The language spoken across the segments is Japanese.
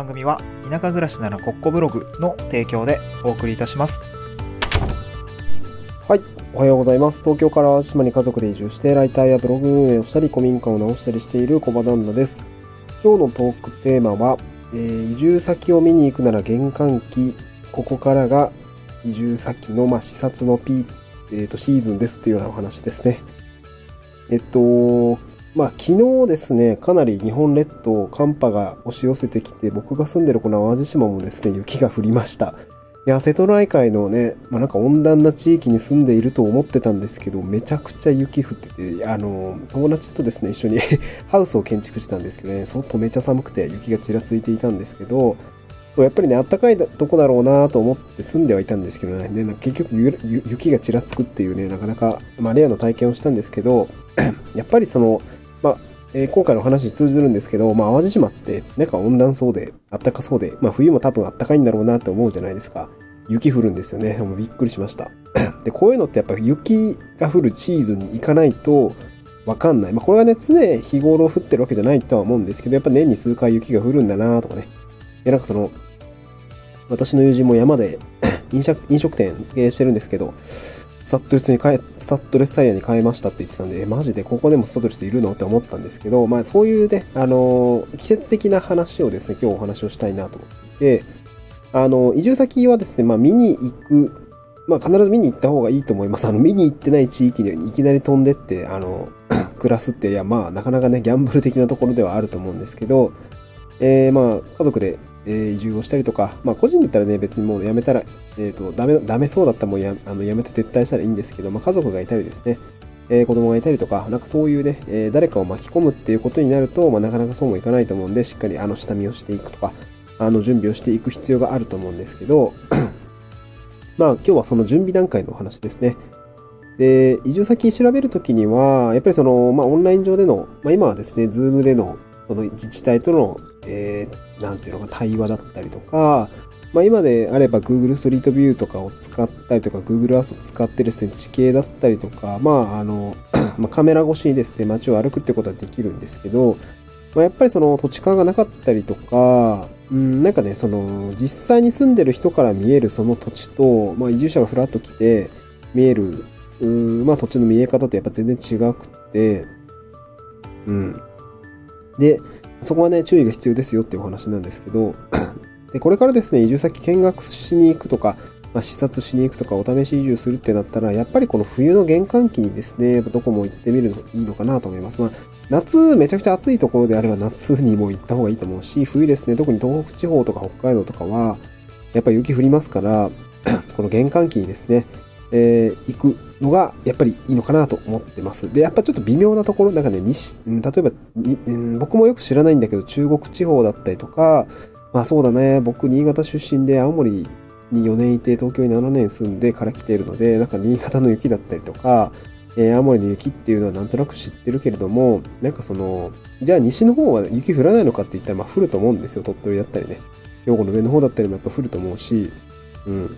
番組は田舎暮らしならコッコブログの提供でお送りいたしますはい。おはようございます。東京から島に家族で移住して、ライターやブログ運営をしたり、古民家を直したりしている小場旦那です。今日のトークテーマは、えー移住先を見に行くなら玄関期、ここからが移住先の、まあ、視察のピー、えーとシーズンですというようなお話ですね。えっと、まあ、昨日ですね、かなり日本列島、寒波が押し寄せてきて、僕が住んでるこの淡路島もですね、雪が降りました。いや、瀬戸内海のね、まあ、なんか温暖な地域に住んでいると思ってたんですけど、めちゃくちゃ雪降ってて、あの、友達とですね、一緒に ハウスを建築してたんですけどね、外めちゃ寒くて雪がちらついていたんですけど、やっぱりね、あったかいとこだろうなと思って住んではいたんですけどね、で結局雪がちらつくっていうね、なかなか、まあ、レアな体験をしたんですけど、やっぱりその、まあ、えー今回の話に通じるんですけど、まあ、淡路島って、なんか温暖そうで、あったかそうで、まあ、冬も多分あったかいんだろうなって思うじゃないですか。雪降るんですよね。もうびっくりしました。で、こういうのってやっぱ雪が降るシーズンに行かないとわかんない。まあ、これがね、常日頃降ってるわけじゃないとは思うんですけど、やっぱ年に数回雪が降るんだなとかね。で、なんかその、私の友人も山で 飲食飲食店経営してるんですけど、スタッドレスに変え、スタッドレスタイヤに変えましたって言ってたんで、え、マジで？ここでもスタッドレスいるの？って思ったんですけど、まあそういうね、あのー季節的な話をですね、今日お話をしたいなと思っていて、あの、移住先はですね、まあ見に行く、まあ必ず見に行った方がいいと思います。あの、見に行ってない地域でいきなり飛んでって、あの、暮らすって、いや、まあなかなかね、ギャンブル的なところではあると思うんですけど、えーまあ家族で、えー移住をしたりとか、まあ個人だったらね、別にもうやめたら、えっ、と、ダメ、ダメそうだったらもうやあのやめて撤退したらいいんですけど、まあ家族がいたりですね、えー子供がいたりとか、なんかそういうね、えー誰かを巻き込むっていうことになると、まあなかなかそうもいかないと思うんで、しっかりあの下見をしていくとか、あの準備をしていく必要があると思うんですけど、まあ今日はその準備段階のお話ですね。で、移住先調べるときには、やっぱりその、まあオンライン上での、まあ今はですね、ズームでの、その自治体との、えーなんていうのか、対話だったりとか、まあ今であれば Google ストリートビューとかを使ったりとか Google Earth を使ってですね、地形だったりとか、まああの、まカメラ越しにですね、街を歩くってことはできるんですけど、まあ、やっぱりその土地勘がなかったりとか、うん、なんかね、その実際に住んでる人から見えるその土地と、まあ移住者がふらっと来て見える、うん、まあ土地の見え方ってやっぱ全然違くって、うん。で、そこはね、注意が必要ですよっていうお話なんですけど、で、これからですね、移住先見学しに行くとか、まあ、視察しに行くとか、お試し移住するってなったら、やっぱりこの冬の玄関期にですね、どこも行ってみるのいいのかなと思います。まあ、夏、めちゃくちゃ暑いところであれば夏にも行った方がいいと思うし、冬ですね、特に東北地方とか北海道とかは、やっぱ雪降りますから、この玄関期にですね、えー行くのがやっぱりいいのかなと思ってます。で、やっぱちょっと微妙なところ、なんかね、西、例えば、僕もよく知らないんだけど、中国地方だったりとか、まあそうだね、僕、新潟出身で青森に4年いて、東京に7年住んでから来ているので、なんか新潟の雪だったりとか、えー青森の雪っていうのはなんとなく知ってるけれども、なんかその、じゃあ西の方は雪降らないのかって言ったら、まあ降ると思うんですよ、鳥取だったりね。兵庫の上の方だったりもやっぱ降ると思うし、うん。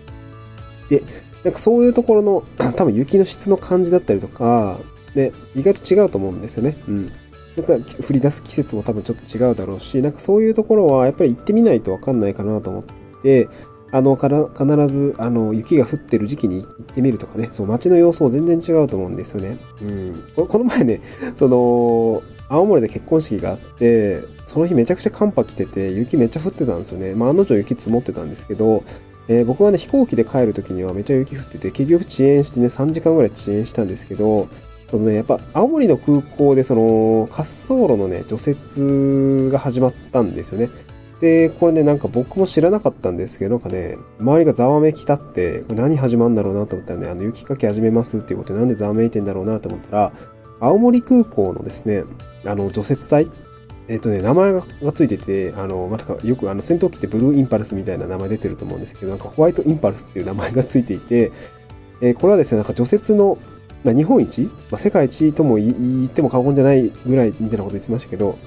で、なんかそういうところの、多分雪の質の感じだったりとか、ね、意外と違うと思うんですよね。うん。なんか降り出す季節も多分ちょっと違うだろうし、なんかそういうところはやっぱり行ってみないとわかんないかなと思っていて、あの、から必ず、あの、雪が降ってる時期に行ってみるとかね、そう、街の様子も全然違うと思うんですよね。うん。ここの前ね、その、青森で結婚式があって、その日めちゃくちゃ寒波来てて、雪めっちゃ降ってたんですよね。まあ、案の定雪積もってたんですけど、えー僕はね、飛行機で帰るときにはめちゃ雪降ってて、結局遅延してね、3時間ぐらい遅延したんですけど、そのね、やっぱ青森の空港でその滑走路のね、除雪が始まったんですよね。で、これね、なんか僕も知らなかったんですけど、なんかね、周りがざわめきたって、これ何始まるんだろうなと思ったらね、あの、雪かき始めますっていうことで、なんでざわめいてんだろうなと思ったら、青森空港のですね、あの、除雪隊えっ、とね、名前がついてて、あの、まあ、なんかよくあの戦闘機ってブルーインパルスみたいな名前出てると思うんですけど、なんかホワイトインパルスっていう名前がついていて、えーこれはですね、なんか除雪の、まあ、日本一、まあ、世界一とも言っても過言じゃないぐらいみたいなこと言ってましたけど、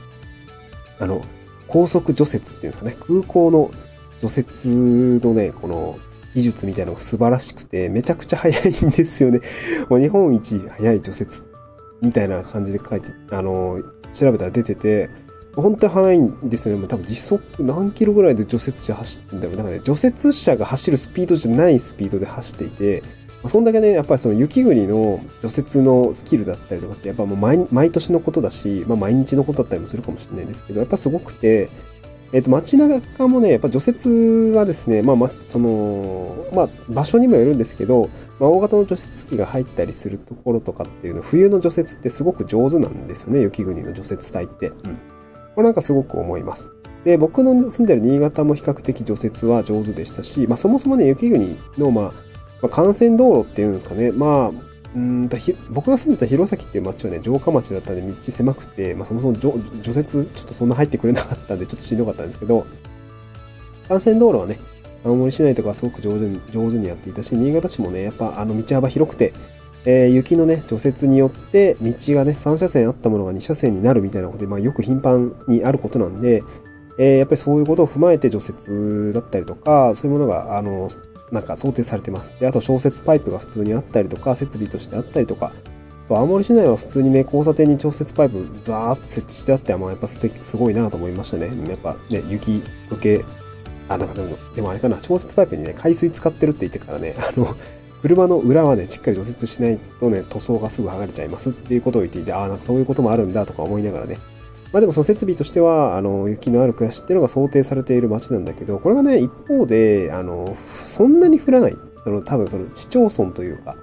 あの、高速除雪っていうんですかね、空港の除雪のね、この技術みたいなのが素晴らしくて、めちゃくちゃ早いんですよね。もう日本一早い除雪みたいな感じで書いて、あの、調べたら出てて、本当に速いんですよね。多分時速何キロぐらいで除雪車走ってんだろう。なんかね、除雪車が走るスピードじゃないスピードで走っていて、まあ、そんだけね、やっぱりその雪国の除雪のスキルだったりとかって、やっぱもう毎毎年のことだし、まあ毎日のことだったりもするかもしれないですけど、やっぱすごくて、えっ、と、街中もね、やっぱ除雪はですね、まあ、ま、その、まあ、場所にもよるんですけど、まあ、大型の除雪機が入ったりするところとかっていうの、冬の除雪ってすごく上手なんですよね、雪国の除雪隊って。うん。これなんかすごく思います。で、僕の住んでる新潟も比較的除雪は上手でしたし、まあ、そもそもね、雪国の、まあ、まあ、幹線道路っていうんですかね、まあ、うん僕が住んでた弘前っていう町はね、城下町だったんで道狭くて、まあ、そもそも除除雪ちょっとそんな入ってくれなかったんで、ちょっとしんどかったんですけど、幹線道路はね、青森市内とかはすごく上手に上手にやっていたし、新潟市もね、やっぱあの道幅広くて、えー、雪のね、除雪によって道がね、3車線あったものが2車線になるみたいなことで、まあ、よく頻繁にあることなんで、えー、やっぱりそういうことを踏まえて除雪だったりとか、そういうものが、あの、なんか想定されてます。で、あと小雪パイプが普通にあったりとか、設備としてあったりとか、そう、青森市内は普通にね、交差点に調節パイプザーっと設置してあって、まあ、やっぱ素敵、すごいなと思いましたね。やっぱね、雪解け、あ、なんかでも、でもあれかな、調節パイプにね、海水使ってるって言ってからね、あの、車の裏はね、しっかり除雪しないとね、塗装がすぐ剥がれちゃいますっていうことを言っていて、ああ、なんかそういうこともあるんだとか思いながらね、まあでもその設備としては、あの、雪のある暮らしっていうのが想定されている街なんだけど、これがね、一方で、あの、そんなに降らない。その、多分その市町村というか、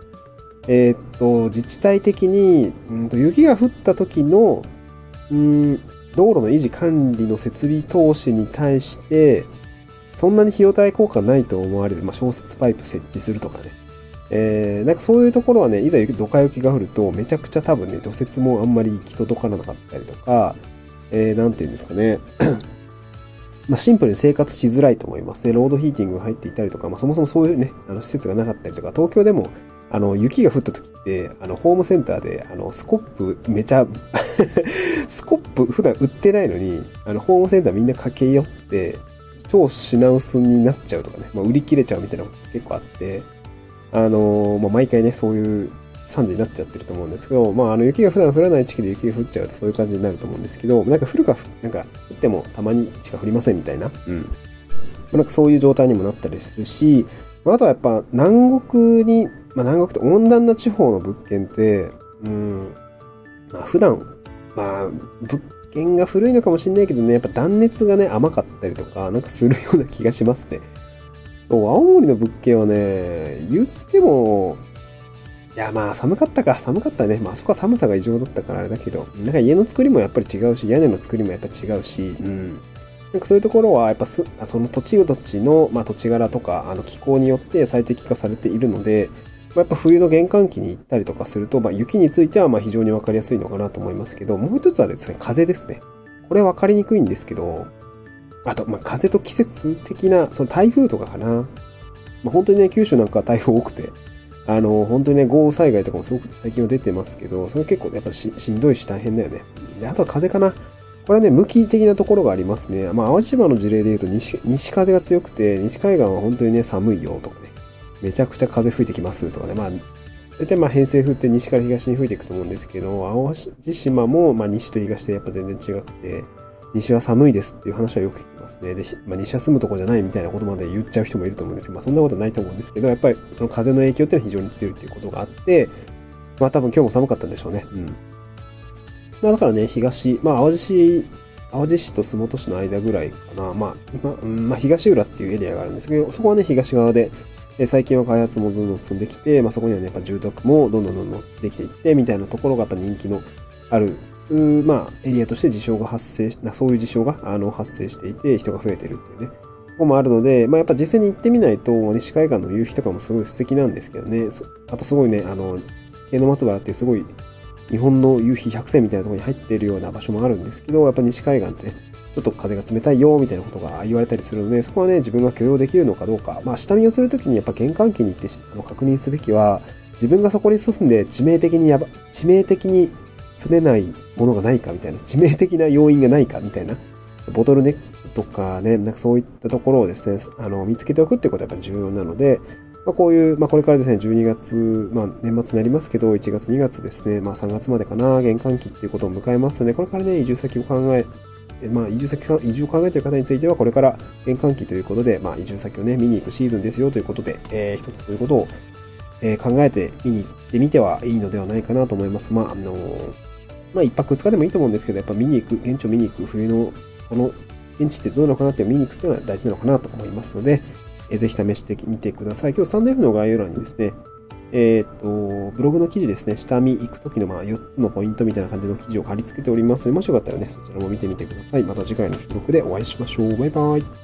えー、っと、自治体的に、うんと、雪が降った時の、うん、道路の維持管理の設備投資に対して、そんなに費用対効果ないと思われる、まあ、小雪パイプ設置するとかね。えー、なんかそういうところはね、いざ雪、ドカ雪が降ると、めちゃくちゃ多分ね、除雪もあんまり行き届かなかったりとか、えー、なんて言うんですかね。まあ、シンプルに生活しづらいと思いますね。ロードヒーティングが入っていたりとか、まあ、そもそもそういうね、あの施設がなかったりとか、東京でも、あの、雪が降った時って、あの、ホームセンターで、あの、スコップめちゃ スコップ普段売ってないのに、あの、ホームセンターみんな駆け寄って、超品薄になっちゃうとかね、まあ、売り切れちゃうみたいなこと結構あって、あの、まあ、毎回ね、そういう3時になっちゃってると思うんですけど、まあ、あの雪が普段降らない地域で雪が降っちゃうとそういう感じになると思うんですけど、なんか降るか、なんか降ってもたまにしか降りませんみたいな、うんま。なんかそういう状態にもなったりするし、まあ、あとはやっぱ南国に、まあ、南国って温暖な地方の物件って、うん、まあ、普段、まあ、物件が古いのかもしれないけどね、やっぱ断熱がね、甘かったりとか、なんかするような気がしますね。そう、青森の物件はね、言っても、いや、まあ寒かったか、寒かったね。まあそこは寒さが異常だったからあれだけど、なんか家の作りもやっぱり違うし、屋根の作りもやっぱ違うし、うん。なんかそういうところはやっぱすその土地土地の、まあ、土地柄とかあの気候によって最適化されているので、まあ、やっぱ冬の玄関期に行ったりとかすると、まあ、雪についてはま非常にわかりやすいのかなと思いますけど、もう一つはですね、風ですね。これわかりにくいんですけど、あと、まあ、風と季節的な、その台風とかかな。まあ、本当にね、九州なんかは台風多くて、あの、本当にね、豪雨災害とかもすごく最近は出てますけど、それ結構やっぱししんどいし大変だよね。で、あとは風かな。これはね、向き的なところがありますね。まあ、淡路島の事例で言うと西、西風が強くて、西海岸は本当にね、寒いよとかね、めちゃくちゃ風吹いてきますとかね、まあ、大体まあ偏西風って西から東に吹いていくと思うんですけど、淡路島もまあ西と東でやっぱ全然違くて、西は寒いですっていう話はよく聞きますね。で、まあ、西は住むとこじゃないみたいなことまで言っちゃう人もいると思うんですけど、まあ、そんなことはないと思うんですけど、やっぱりその風の影響っていうのは非常に強いっていうことがあって、まあ多分今日も寒かったんでしょうね。うん。まあだからね、東、まあ淡路市、淡路市と洲本市の間ぐらいかな。まあ今、うん、まあ東浦っていうエリアがあるんですけど、そこはね、東側で、最近は開発もどんどん進んできて、まあそこにはね、やっぱ住宅もどんどんどんどんできていって、みたいなところがやっぱ人気のあるまあ、エリアとして事象が発生し、そういう事象があの発生していて、人が増えてるっていうね、とこもあるので、まあ、やっぱ実際に行ってみないと、西海岸の夕日とかもすごい素敵なんですけどね、あとすごいね、あの、京の松原っていうすごい日本の夕日100選みたいなところに入っているような場所もあるんですけど、やっぱ西海岸ってね、ちょっと風が冷たいよみたいなことが言われたりするので、そこはね、自分が許容できるのかどうか、まあ、下見をするときにやっぱ玄関機に行ってあの確認すべきは、自分がそこに住んで致命的にやば、致命的に詰めないものがないかみたいな、致命的な要因がないかみたいな、ボトルネックとかね、なんかそういったところをですね、あの、見つけておくってことはやっぱ重要なので、まあ、こういう、まあ、これからですね、12月、まあ、年末になりますけど、1月、2月ですね、まあ、3月までかな、玄関期っていうことを迎えますので、これからね、移住先を考えまあ、移住先か、移住を考えている方については、これから玄関期ということで、まあ、移住先をね、見に行くシーズンですよということで、えー、一つということを、え、考えて見に行ってみてはいいのではないかなと思います。まあ、あのまあ、一泊二日でもいいと思うんですけど、やっぱ見に行く、現地を見に行く、冬の、この現地ってどうなのかなって見に行くっていうのは大事なのかなと思いますので、えーぜひ試してみてください。今日スタンド F の概要欄にですね、えっ、と、ブログの記事ですね、下見行くときのまあ4つのポイントみたいな感じの記事を貼り付けておりますので、もしよかったらね、そちらも見てみてください。また次回の収録でお会いしましょう。バイバイ。